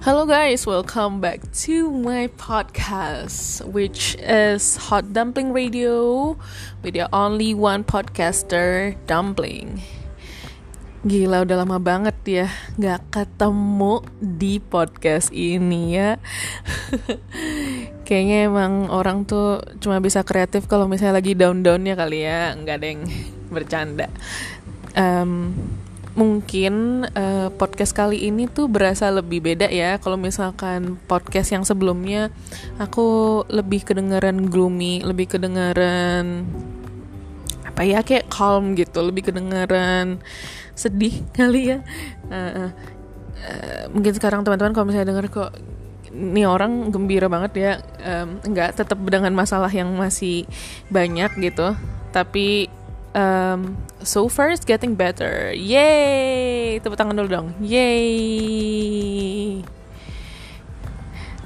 Hello, guys, welcome back to my podcast, which is Hot Dumpling Radio with your only one podcaster, Dumpling. Gila, udah lama banget ya gak ketemu di podcast ini ya. Kayaknya emang orang tuh cuma bisa kreatif kalau misalnya lagi down-downnya kali ya, nggak ada yang bercanda. Um, mungkin uh, podcast kali ini tuh berasa lebih beda ya. Kalau misalkan podcast yang sebelumnya aku lebih kedengaran gloomy lebih kedengaran apa ya kayak calm gitu lebih kedengaran sedih kali ya. Uh, uh, uh, mungkin sekarang teman-teman kalau misalnya dengar kok ini orang gembira banget ya um, nggak tetap dengan masalah yang masih banyak gitu. Tapi um, so far it's getting better. Yay! Tepuk tangan dulu dong. Yay!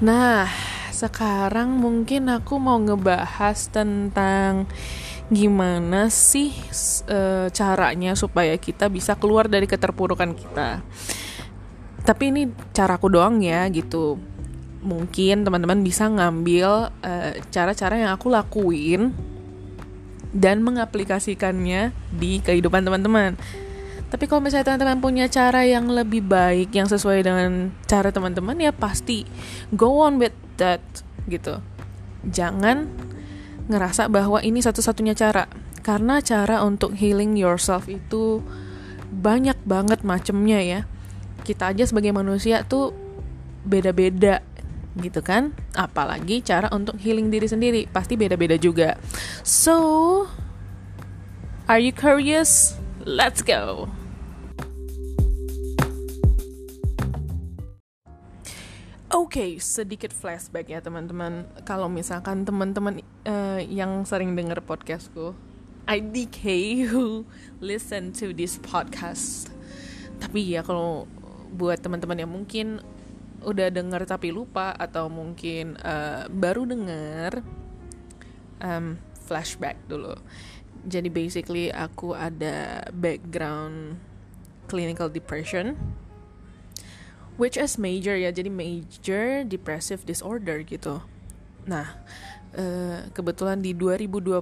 Nah, sekarang mungkin aku mau ngebahas tentang gimana sih e, caranya supaya kita bisa keluar dari keterpurukan kita. Tapi ini caraku doang ya gitu. Mungkin teman-teman bisa ngambil e, cara-cara yang aku lakuin dan mengaplikasikannya di kehidupan teman-teman. Tapi kalau misalnya teman-teman punya cara yang lebih baik yang sesuai dengan cara teman-teman ya pasti go on with that gitu. Jangan ngerasa bahwa ini satu-satunya cara karena cara untuk healing yourself itu banyak banget macemnya ya. Kita aja sebagai manusia tuh beda-beda gitu kan? Apalagi cara untuk healing diri sendiri. Pasti beda-beda juga. So are you curious? Let's go. Oke, okay, sedikit flashback ya teman-teman. Kalau misalkan teman-teman uh, yang sering denger podcastku, IDK who listen to this podcast. Tapi ya kalau buat teman-teman yang mungkin udah denger tapi lupa atau mungkin uh, baru denger um, flashback dulu. Jadi basically aku ada background clinical depression which is major ya. Jadi major depressive disorder gitu. Nah uh, kebetulan di 2020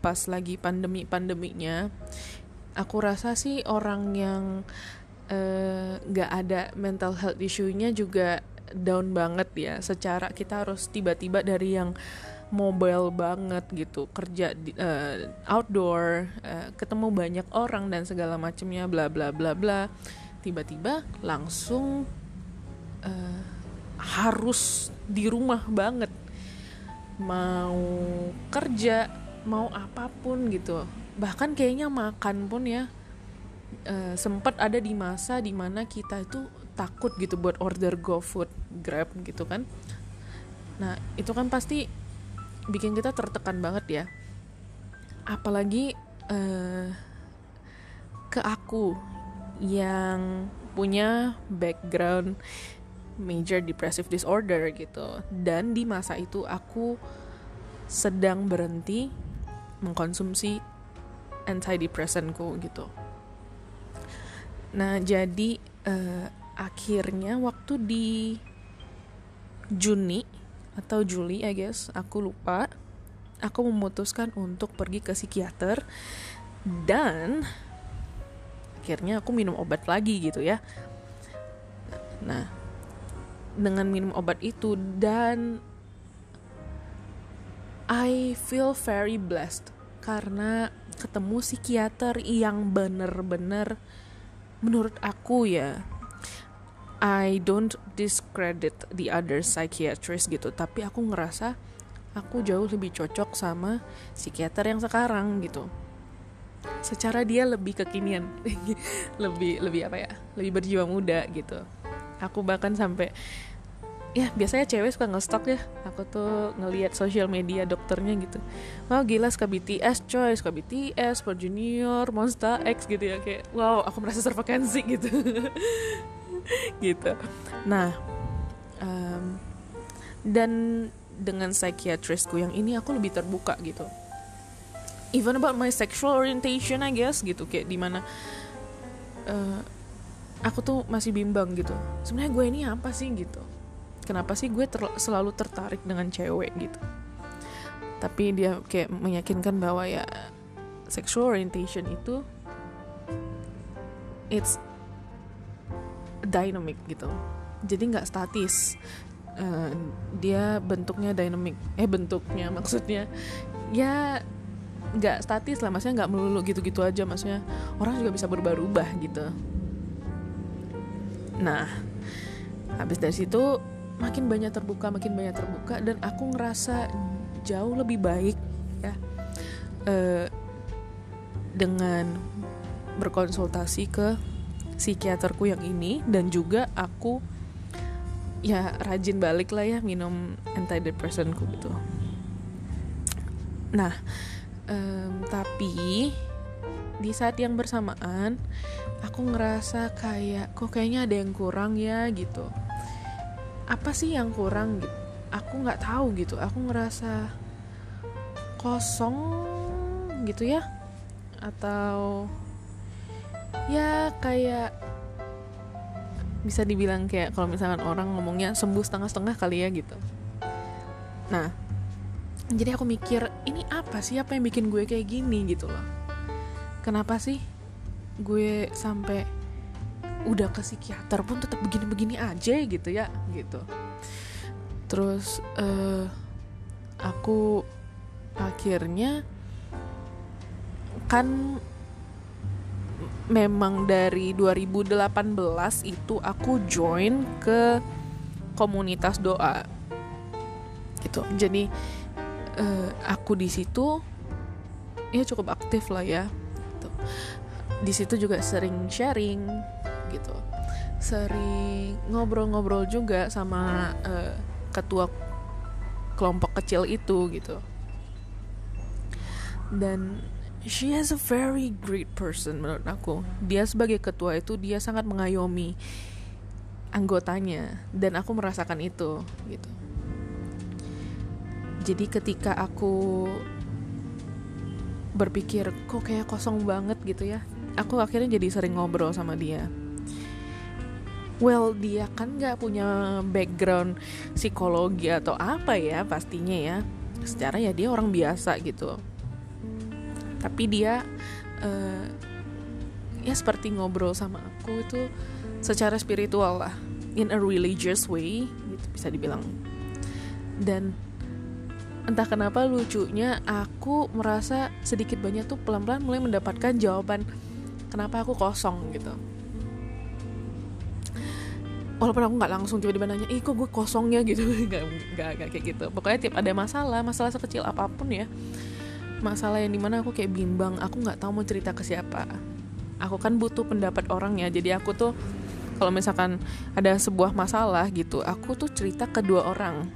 pas lagi pandemi pandeminya aku rasa sih orang yang nggak uh, ada mental health issue-nya juga down banget ya. Secara kita harus tiba-tiba dari yang mobile banget gitu kerja di, uh, outdoor uh, ketemu banyak orang dan segala macamnya bla bla bla bla. Tiba-tiba langsung uh, harus di rumah banget. Mau kerja mau apa pun gitu. Bahkan kayaknya makan pun ya uh, sempat ada di masa di mana kita itu takut gitu buat order GoFood, Grab gitu kan. Nah itu kan pasti bikin kita tertekan banget ya. Apalagi uh, ke aku yang punya background major depressive disorder gitu dan di masa itu aku sedang berhenti mengkonsumsi antidepressantku gitu Nah, jadi uh, akhirnya waktu di Juni atau Juli, I guess, aku lupa. Aku memutuskan untuk pergi ke psikiater dan akhirnya aku minum obat lagi gitu ya. Nah, dengan minum obat itu dan I feel very blessed karena ketemu psikiater yang bener-bener menurut aku ya I don't discredit the other psychiatrist gitu. Tapi aku ngerasa aku jauh lebih cocok sama psikiater yang sekarang gitu. Secara dia lebih kekinian lebih lebih apa ya lebih berjiwa muda gitu. Aku bahkan sampai ya biasanya cewek suka ngestok ya. Aku tuh ngelihat sosial media dokternya gitu. Wow gila suka BTS coy. Suka BTS Super Junior Monster X gitu ya. Kayak wow aku merasa tervakansi gitu. Gitu. Nah um, dan dengan psikiatrisku yang ini aku lebih terbuka gitu. Even about my sexual orientation I guess gitu. Kayak di mana uh, aku tuh masih bimbang gitu. Sebenarnya gue ini apa sih gitu kenapa sih gue ter selalu tertarik dengan cewek gitu. Tapi dia kayak meyakinkan bahwa ya sexual orientation itu it's dynamic gitu. Jadi nggak statis. Uh, dia bentuknya dynamic. Eh bentuknya maksudnya ya nggak statis lah. Maksudnya nggak melulu gitu-gitu aja. Maksudnya orang juga bisa berubah-ubah gitu. Nah habis dari situ makin banyak terbuka makin banyak terbuka dan aku ngerasa jauh lebih baik ya. Uh, dengan berkonsultasi ke psikiaterku yang ini dan juga aku ya rajin balik lah ya minum antidepresanku gitu. Nah um, tapi di saat yang bersamaan aku ngerasa kayak kok kayaknya ada yang kurang ya? gitu apa sih yang kurang gitu? Aku nggak tahu gitu. Aku ngerasa kosong gitu ya. Atau ya kayak bisa dibilang kayak kalau misalkan orang ngomongnya sembuh setengah-setengah kali ya gitu. Nah jadi aku mikir ini apa sih? Apa yang bikin gue kayak gini? gitu loh. Kenapa sih gue sampai udah ke psikiater pun tetap begini-begini aja gitu ya gitu. Terus uh, aku akhirnya kan memang dari 2018 itu aku join ke komunitas doa. Gitu. Jadi uh, aku di situ ya cukup aktif lah ya gitu. di situ juga sering sharing gitu sering ngobrol-ngobrol juga sama uh, ketua kelompok kecil itu gitu dan she has a very great person menurut aku. Dia sebagai ketua itu dia sangat mengayomi anggotanya dan aku merasakan itu gitu. Jadi ketika aku berpikir kok kayak kosong banget gitu ya, aku akhirnya jadi sering ngobrol sama dia. Well, dia kan nggak punya background psikologi atau apa ya pastinya ya. Secara ya dia orang biasa gitu. Tapi dia uh, ya seperti ngobrol sama aku itu secara spiritual lah. In a religious way gitu bisa dibilang. Dan entah kenapa lucunya aku merasa sedikit banyak tuh pelan-pelan mulai mendapatkan jawaban kenapa aku kosong? gitu walaupun aku nggak langsung tiba-tiba nanya ih kok gue kosongnya? Gitu. Nggak kayak gitu. Pokoknya tiap ada masalah masalah sekecil apa pun ya masalah yang di mana aku kayak bimbang aku nggak tahu mau cerita ke siapa. Aku kan butuh pendapat orang ya jadi aku tuh kalau misalkan ada sebuah masalah gitu aku tuh cerita ke dua orang.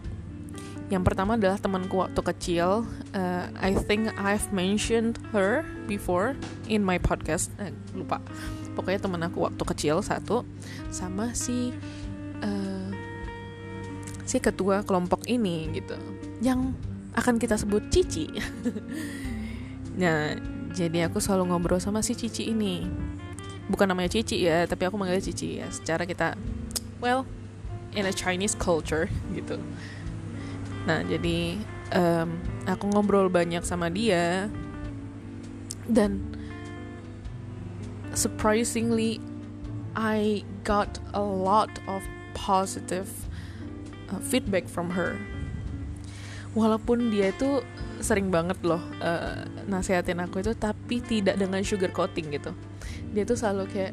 Yang pertama adalah temanku waktu kecil uh, I think I've mentioned her before in my podcast. Eh, lupa pokoknya teman aku waktu kecil satu sama si uh, si ketua kelompok ini gitu yang akan kita sebut Cici. nah, jadi aku selalu ngobrol sama si Cici ini. Bukan namanya Cici ya, tapi aku manggilnya Cici ya. Secara kita, well, in a Chinese culture gitu. Nah, jadi um, aku ngobrol banyak sama dia dan surprisingly I got a lot of positive uh, feedback from her. Walaupun dia itu sering banget loh uh, nasihatin aku itu tapi tidak dengan sugar coating gitu. Dia tuh selalu kayak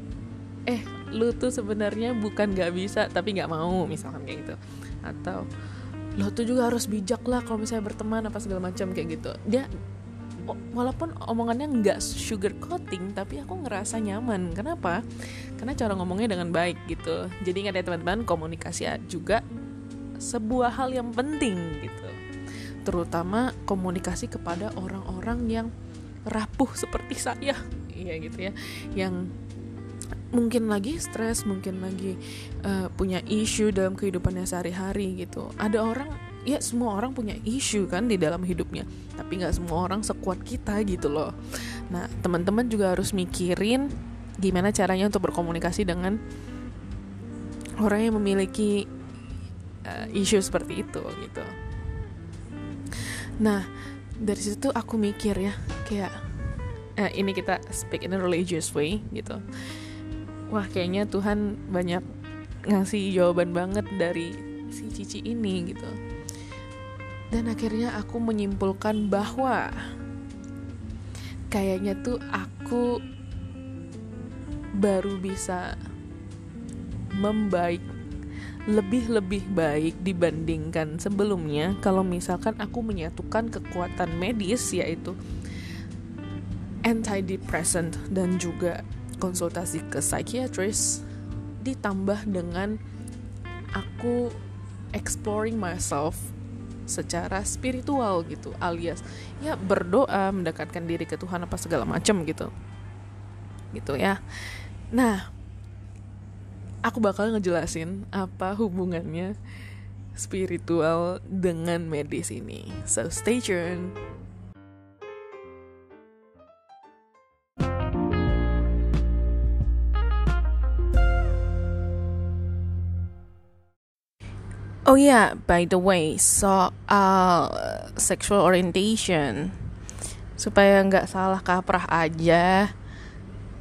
eh lu tuh sebenarnya bukan nggak bisa tapi nggak mau misalkan kayak gitu. Atau lo tuh juga harus bijak lah kalau misalnya berteman apa segala macam kayak gitu. Dia walaupun omongannya nggak sugar coating tapi aku ngerasa nyaman. Kenapa? Karena cara ngomongnya dengan baik gitu. Jadi ingat ya teman-teman komunikasi juga sebuah hal yang penting gitu. Terutama komunikasi kepada orang-orang yang rapuh seperti saya. Iya gitu ya. Yang mungkin lagi stres mungkin lagi uh, punya isu dalam kehidupannya sehari-hari gitu. Ada orang ya semua orang punya isu kan di dalam hidupnya. Tapi nggak semua orang sekuat kita gitu loh. Nah teman-teman juga harus mikirin gimana caranya untuk berkomunikasi dengan orang yang memiliki uh, isu seperti itu gitu. Nah dari situ aku mikir ya kayak eh, ini kita speak in a religious way gitu. Wah kayaknya Tuhan banyak ngasih jawaban banget dari si Cici ini gitu dan akhirnya aku menyimpulkan bahwa kayaknya tuh aku baru bisa membaik lebih-lebih baik dibandingkan sebelumnya. Kalau misalkan aku menyatukan kekuatan medis yaitu antidepressant dan juga konsultasi ke psikiatris ditambah dengan aku exploring myself secara spiritual gitu alias ya berdoa mendekatkan diri ke Tuhan apa segala macam gitu. Gitu ya. Nah aku bakal ngejelasin apa hubungannya spiritual dengan medis ini. So stay tuned Oh ya, yeah, by the way, soal sexual orientation, supaya nggak salah kaprah aja,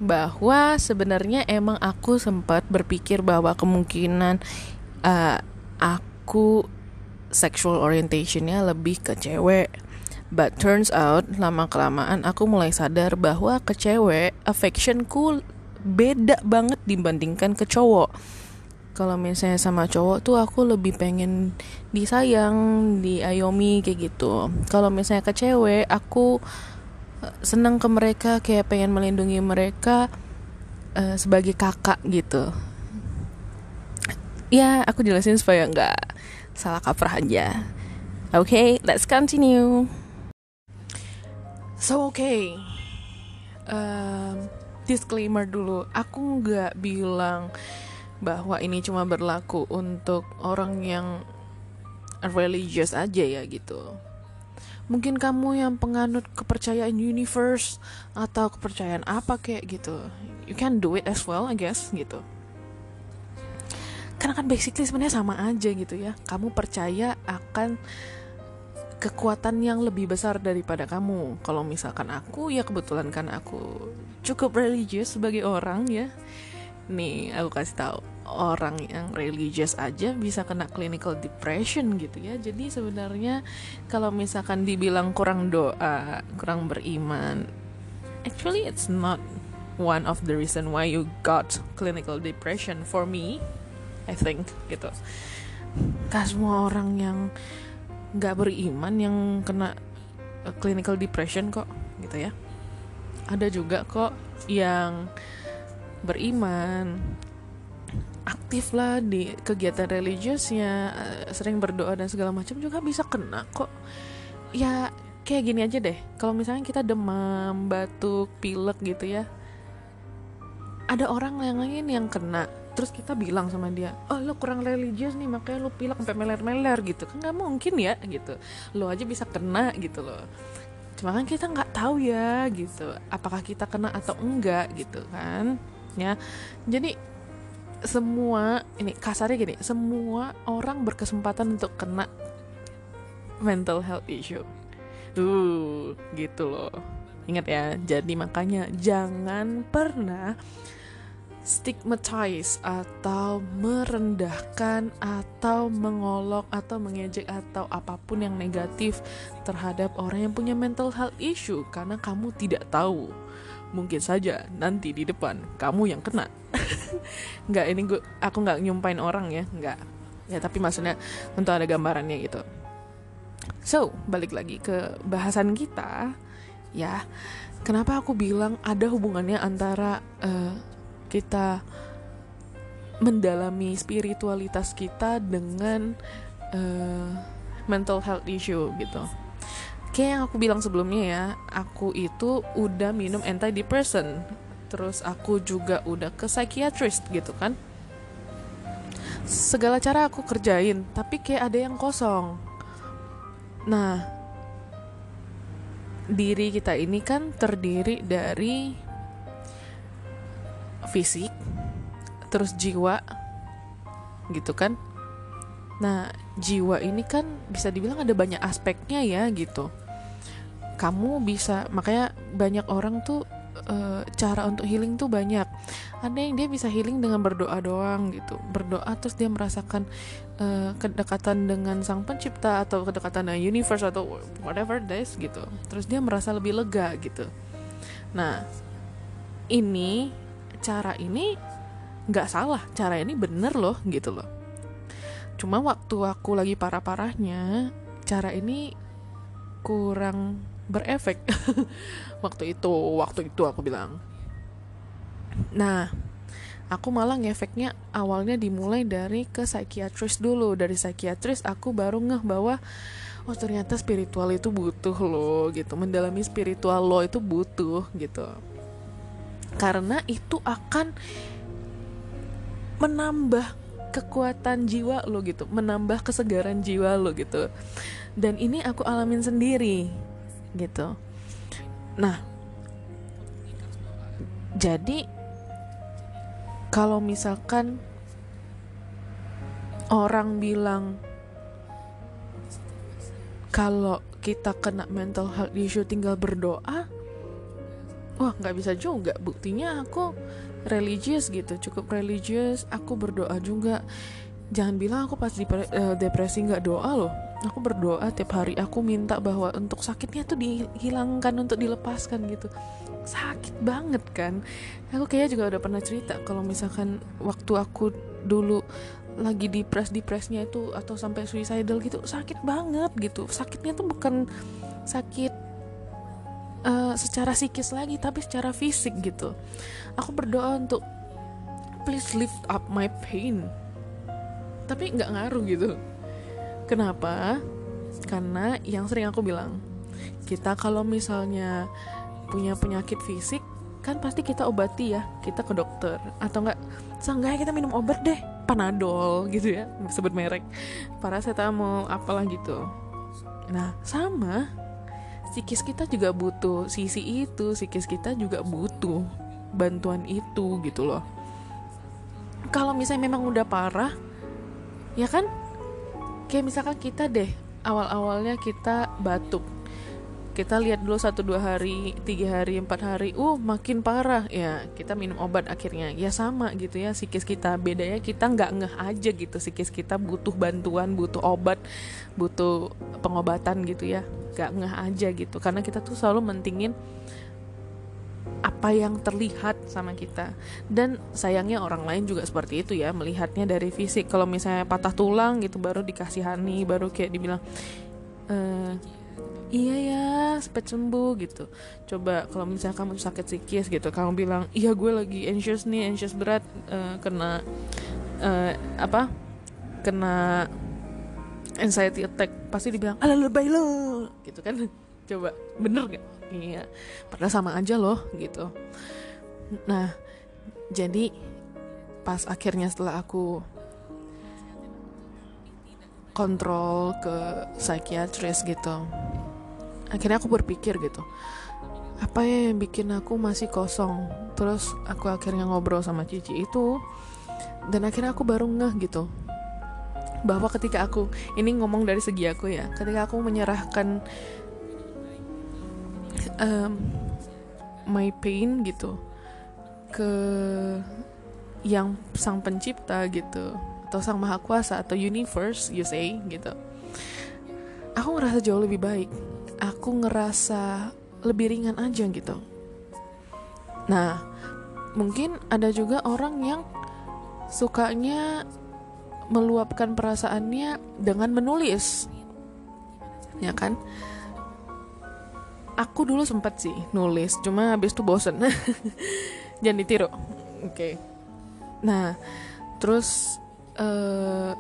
bahwa sebenarnya emang aku sempat berpikir bahwa kemungkinan uh, aku sexual orientationnya lebih ke cewek. But turns out lama kelamaan aku mulai sadar bahwa ke cewek affectionku beda banget dibandingkan ke cowok kalau misalnya sama cowok tuh aku lebih pengen disayang, diayomi kayak gitu. Kalau misalnya ke cewek, aku eh, senang ke mereka kayak pengen melindungi mereka uh, sebagai kakak gitu. Ya, aku jelasin supaya nggak salah kaprah aja. Oke, okay, let's continue. So oke, okay. um, disclaimer dulu, aku nggak bilang bahwa ini cuma berlaku untuk orang yang religious aja ya gitu. Mungkin kamu yang penganut kepercayaan universe atau kepercayaan apa kayak gitu. You can do it as well, I guess gitu. Karena kan basically sebenarnya sama aja gitu ya. Kamu percaya akan kekuatan yang lebih besar daripada kamu. Kalau misalkan aku ya kebetulan kan aku cukup religius sebagai orang ya nih aku kasih tahu orang yang religious aja bisa kena clinical depression gitu ya. Jadi sebenarnya kalau misalkan dibilang kurang doa kurang beriman actually it's not one of the reason why you got clinical depression for me I think gitu. Gak semua orang yang nggak beriman yang kena clinical depression kok gitu ya. Ada juga kok yang beriman aktif lah di kegiatan religiusnya eh, sering berdoa dan segala macam juga bisa kena kok. Ya kayak gini aja deh. Kalau misalnya kita demam batuk pilek gitu ya ada orang yang lain yang kena terus kita bilang sama dia oh lo kurang religius nih makanya lo pilek sampai meler-meler gitu. Kan nggak mungkin ya gitu. Lo aja bisa kena gitu loh. Cuma kan kita nggak tahu ya gitu. Apakah kita kena atau enggak gitu kan ya jadi semua ini kasarnya gini semua orang berkesempatan untuk kena mental health issue. Uh gitu loh. Ingat ya jadi makanya jangan pernah stigmatize atau merendahkan atau mengolok atau mengejek atau apa pun yang negatif terhadap orang yang punya mental health issue karena kamu tidak tahu mungkin saja nanti di depan kamu yang kena. Nggak ini gue aku nggak nyumpain orang ya nggak. Ya tapi maksudnya untuk ada gambarannya gitu. So balik lagi ke bahasan kita ya. Kenapa aku bilang ada hubungannya antara uh, kita mendalami spiritualitas kita dengan uh, mental health issue gitu kayak yang aku bilang sebelumnya ya aku itu udah minum antidepressant. Terus aku juga udah ke psikiatris gitu kan. Segala cara aku kerjain tapi kayak ada yang kosong. Nah diri kita ini kan terdiri dari fisik terus jiwa gitu kan. Nah jiwa ini kan bisa dibilang ada banyak aspeknya ya gitu kamu bisa makanya banyak orang tuh uh, cara untuk healing tuh banyak. Ada yang dia bisa healing dengan berdoa doang gitu. Berdoa terus dia merasakan uh, kedekatan dengan sang pencipta atau kedekatan dengan universe atau whatever this gitu. Terus dia merasa lebih lega gitu. Nah ini cara ini nggak salah. Cara ini bener loh gitu loh. Cuma waktu aku lagi parah-parahnya cara ini kurang berefek. Waktu itu waktu itu aku bilang. Nah aku malah ngefeknya awalnya dimulai dari ke psikiatris dulu. Dari psikiatris aku baru ngeh bahwa oh ternyata spiritual itu butuh loh gitu. Mendalami spiritual lo itu butuh gitu. Karena itu akan menambah kekuatan jiwa lo gitu. Menambah kesegaran jiwa lo gitu. Dan ini aku alamin sendiri gitu. Nah jadi kalau misalkan orang bilang kalau kita kena mental health issue tinggal berdoa wah nggak bisa juga. Buktinya aku religius gitu cukup religius aku berdoa juga. Jangan bilang aku pas eh, depresi nggak doa loh aku berdoa tiap hari aku minta bahwa untuk sakitnya tuh dihilangkan untuk dilepaskan gitu. Sakit banget kan? Aku kayaknya juga udah pernah cerita kalau misalkan waktu aku dulu lagi depres depresnya itu atau sampai suicidal gitu sakit banget gitu. Sakitnya tuh bukan sakit uh, secara psikis lagi tapi secara fisik gitu. Aku berdoa untuk please lift up my pain. Tapi nggak ngaruh gitu Kenapa? Karena yang sering aku bilang, kita kalau misalnya punya penyakit fisik, kan pasti kita obati ya, kita ke dokter atau enggak seenggaknya kita minum obat deh, panadol gitu ya, sebut merek, paracetamol apalah gitu. Nah, sama psikis kita juga butuh sisi itu, psikis kita juga butuh bantuan itu gitu loh. Kalau misalnya memang udah parah, ya kan kayak misalkan kita deh awal-awalnya kita batuk. Kita lihat dulu satu dua hari tiga hari empat hari uh makin parah. Ya kita minum obat akhirnya. Ya sama gitu ya psikis kita. Bedanya kita nggak ngeh aja gitu. Psikis kita butuh bantuan butuh obat butuh pengobatan gitu ya. Nggak ngeh aja gitu. Karena kita tuh selalu mentingin apa yang terlihat sama kita. Dan sayangnya orang lain juga seperti itu ya melihatnya dari fisik. Kalau misalnya patah tulang gitu baru dikasihani baru kayak dibilang e, iya ya cepet sembuh gitu. Coba kalau misalnya kamu sakit psikis gitu kamu bilang iya gue lagi anxious nih anxious berat uh, kena uh, apa kena anxiety attack pasti dibilang ala lebay lo gitu kan. Coba bener gak iya padahal sama aja loh gitu. Nah jadi pas akhirnya setelah aku kontrol ke psikiatris gitu akhirnya aku berpikir gitu apa ya yang bikin aku masih kosong? Terus aku akhirnya ngobrol sama Cici itu dan akhirnya aku baru ngeh gitu bahwa ketika aku ini ngomong dari segi aku ya ketika aku menyerahkan um, my pain gitu ke yang sang pencipta gitu atau sang maha kuasa atau universe you say gitu. Aku ngerasa jauh lebih baik. Aku ngerasa lebih ringan aja gitu. Nah mungkin ada juga orang yang sukanya meluapkan perasaannya dengan menulis. Ya kan aku dulu sempet sih nulis cuma habis itu bosen. Jangan ditiru. Oke. Okay. nah terus uh,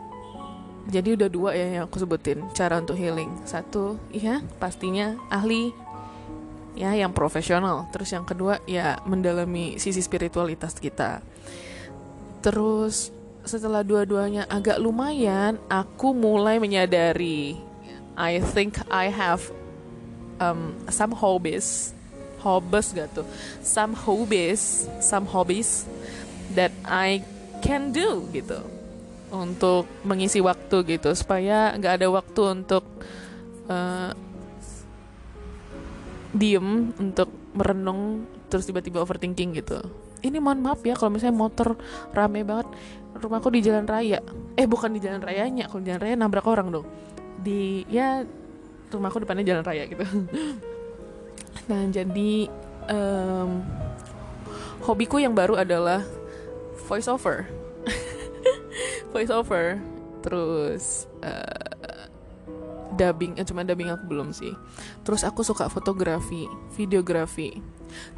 jadi udah dua ya yang aku sebutin cara untuk healing. Satu iya pastinya ahli ya yang profesional. Terus yang kedua ya mendalami sisi spiritualitas kita. Terus setelah dua-duanya agak lumayan aku mulai menyadari I think I have um, some hobbies hobbies gak tuh? Some hobbies some hobbies that I can do gitu. Untuk mengisi waktu gitu. Supaya nggak ada waktu untuk uh, diem untuk merenung terus tiba-tiba overthinking gitu. Ini mohon maaf ya kalau misalnya motor rame banget. Rumahku di jalan raya. Eh bukan di jalan rayanya. Kalau jalan raya nabrak orang dong. Di ya rumahku depannya jalan raya gitu. Nah jadi um, hobiku yang baru adalah voice over voice over terus uh, dubbing eh, cuma dubbing aku belum sih. Terus aku suka fotografi videografi.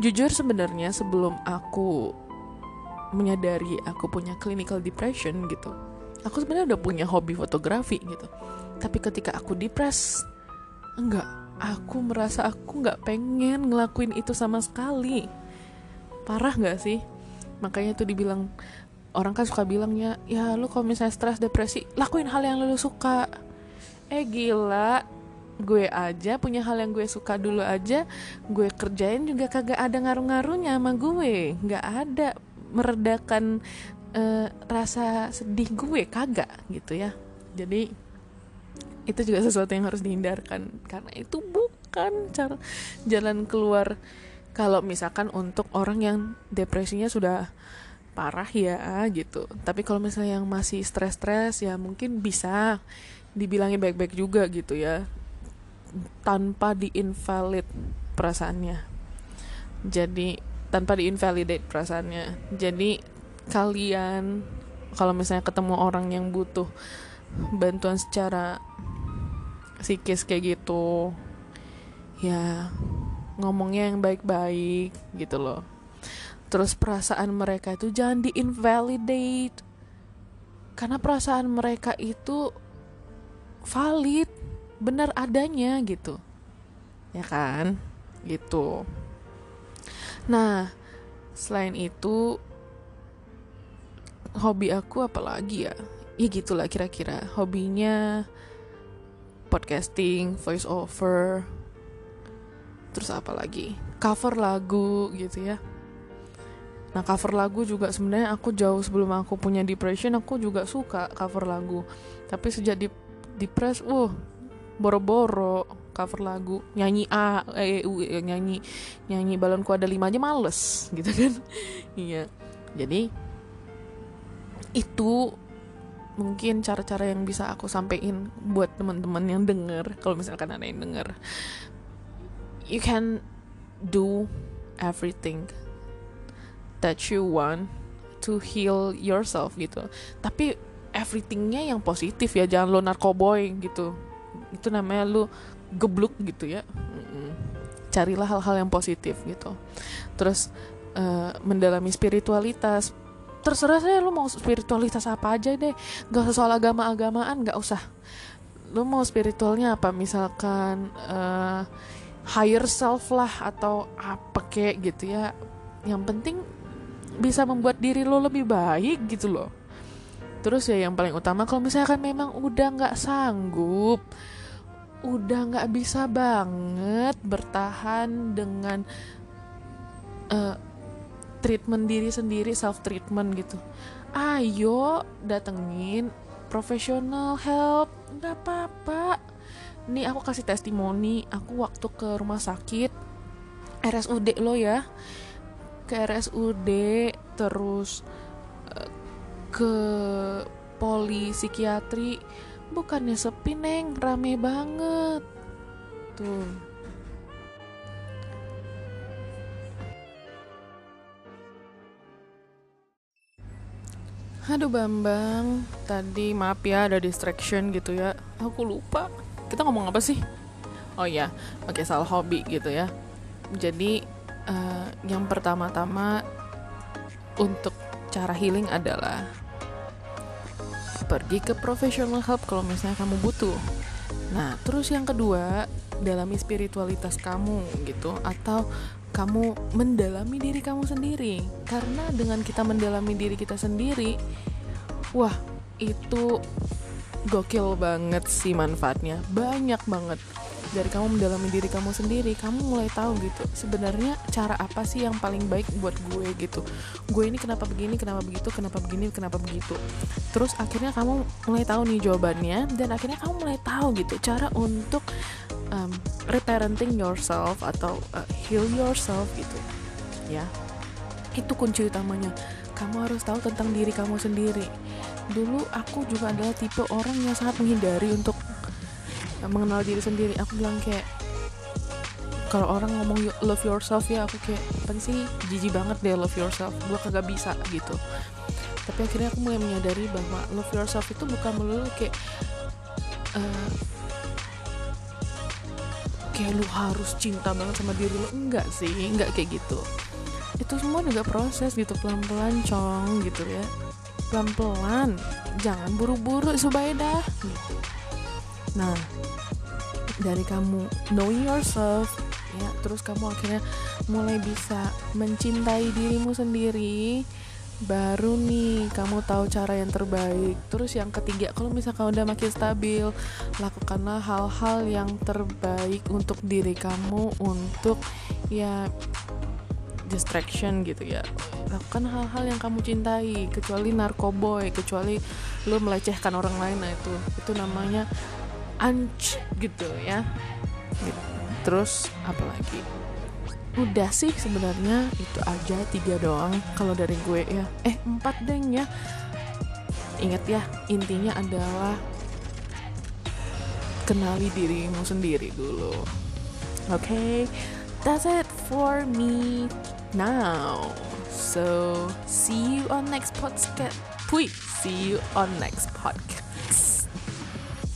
Jujur sebenarnya sebelum aku menyadari aku punya clinical depression gitu aku sebenarnya udah punya hobi fotografi gitu. Tapi ketika aku depres enggak aku merasa aku nggak pengen ngelakuin itu sama sekali. Parah nggak sih? Makanya tuh dibilang orang kan suka bilangnya ya lu kalau misalnya stres depresi lakuin hal yang lu suka. Eh gila. Gue aja punya hal yang gue suka dulu aja gue kerjain juga kagak ada ngaruh-ngaruhnya sama gue. Nggak ada meredakan uh, rasa sedih gue kagak gitu ya. Jadi itu juga sesuatu yang harus dihindarkan. Karena itu bukan cara jalan keluar. Kalau misalkan untuk orang yang depresinya sudah parah ya gitu. Tapi kalau misalnya yang masih stres-stres ya mungkin bisa dibilangin baik-baik juga gitu ya. Tanpa diinvalid perasaannya. Jadi tanpa diinvalidate perasaannya. Jadi kalian kalau misalnya ketemu orang yang butuh bantuan secara psikis kayak gitu. Ya ngomongnya yang baik-baik gitu loh. Terus perasaan mereka itu jangan diinvalidate. Karena perasaan mereka itu valid benar adanya gitu. Ya kan? Gitu. Nah selain itu hobi aku apalagi ya ya gitulah kira-kira. Hobinya podcasting voice over terus apa lagi? Cover lagu gitu ya. Nah cover lagu juga sebenarnya aku jauh sebelum aku punya depression aku juga suka cover lagu. Tapi sejak di depres, uh boro-boro cover lagu. Nyanyi A eh, U eh, nyanyi nyanyi balonku ada lima aja males gitu kan. Iya. Jadi itu mungkin cara-cara yang bisa aku sampaikan buat teman-teman yang denger kalau misalkan ada yang denger. You can do everything that you want to heal yourself gitu. Tapi everythingnya yang positif ya jangan lo narkoboy gitu. Itu namanya lu gebluk gitu ya. Carilah hal-hal yang positif gitu. Terus uh, mendalami spiritualitas terserah saya lu mau spiritualitas apa aja deh. Gak usah soal agama-agamaan gak usah. Lu mau spiritualnya apa? Misalkan uh, higher self lah atau apa kayak gitu ya. Yang penting bisa membuat diri lo lebih baik gitu loh. Terus ya yang paling utama kalau misalkan memang udah nggak sanggup udah nggak bisa banget bertahan dengan uh, treatment diri sendiri self treatment gitu. Ayo datengin professional help. Nggak apa-apa. Nih aku kasih testimoni. Aku waktu ke rumah sakit RSUD lo ya. Ke RSUD terus uh, ke poli psikiatri. Bukannya sepi neng? Rame banget. Tuh Aduh Bambang, tadi maaf ya ada distraction gitu ya. Aku lupa. Kita ngomong apa sih? Oh iya, pakai soal hobi gitu ya. Jadi uh, yang pertama-tama untuk cara healing adalah pergi ke professional help kalau misalnya kamu butuh. Nah, terus yang kedua, dalami spiritualitas kamu gitu atau kamu mendalami diri kamu sendiri. Karena dengan kita mendalami diri kita sendiri, wah, itu gokil banget sih manfaatnya. Banyak banget. dari kamu mendalami diri kamu sendiri kamu mulai tahu gitu sebenarnya cara apa sih yang paling baik buat gue gitu gue ini kenapa begini kenapa begitu kenapa begini kenapa begitu terus akhirnya kamu mulai tahu nih jawabannya dan akhirnya kamu mulai tahu gitu cara untuk um, reparenting yourself atau uh, heal yourself gitu. Ya. Itu kunci utamanya. Kamu harus tahu tentang diri kamu sendiri. Dulu aku juga adalah tipe orang yang sangat menghindari untuk uh, mengenal diri sendiri. Aku bilang kayak kalau orang ngomong love yourself ya aku kayak apa sih? Jijik banget deh love yourself. Gue kagak bisa gitu. Tapi akhirnya aku mulai menyadari bahwa love yourself itu bukan melulu kayak uh, kayak lu harus cinta banget sama diri lu. Enggak sih enggak kayak gitu. Itu semua juga proses gitu pelan-pelan cong gitu ya. Pelan-pelan jangan buru-buru supaya dah. Gitu nah dari kamu knowing yourself ya terus kamu akhirnya mulai bisa mencintai dirimu sendiri baru nih kamu tahu cara yang terbaik. Terus yang ketiga kalau misalkan udah makin stabil lakukanlah hal-hal yang terbaik untuk diri kamu untuk ya distraction gitu ya. Lakukan hal-hal yang kamu cintai kecuali narkoboy kecuali lo melecehkan orang lain. Nah itu itu namanya anj gitu ya. Gitu. terus apalagi udah sih sebenarnya itu aja tiga doang kalau dari gue ya. Eh empat deng ya. Ingat ya intinya adalah kenali dirimu sendiri dulu. Oke okay? that's it for me now. So see you on next podcast. Puy, see you on next podcast.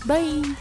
Bye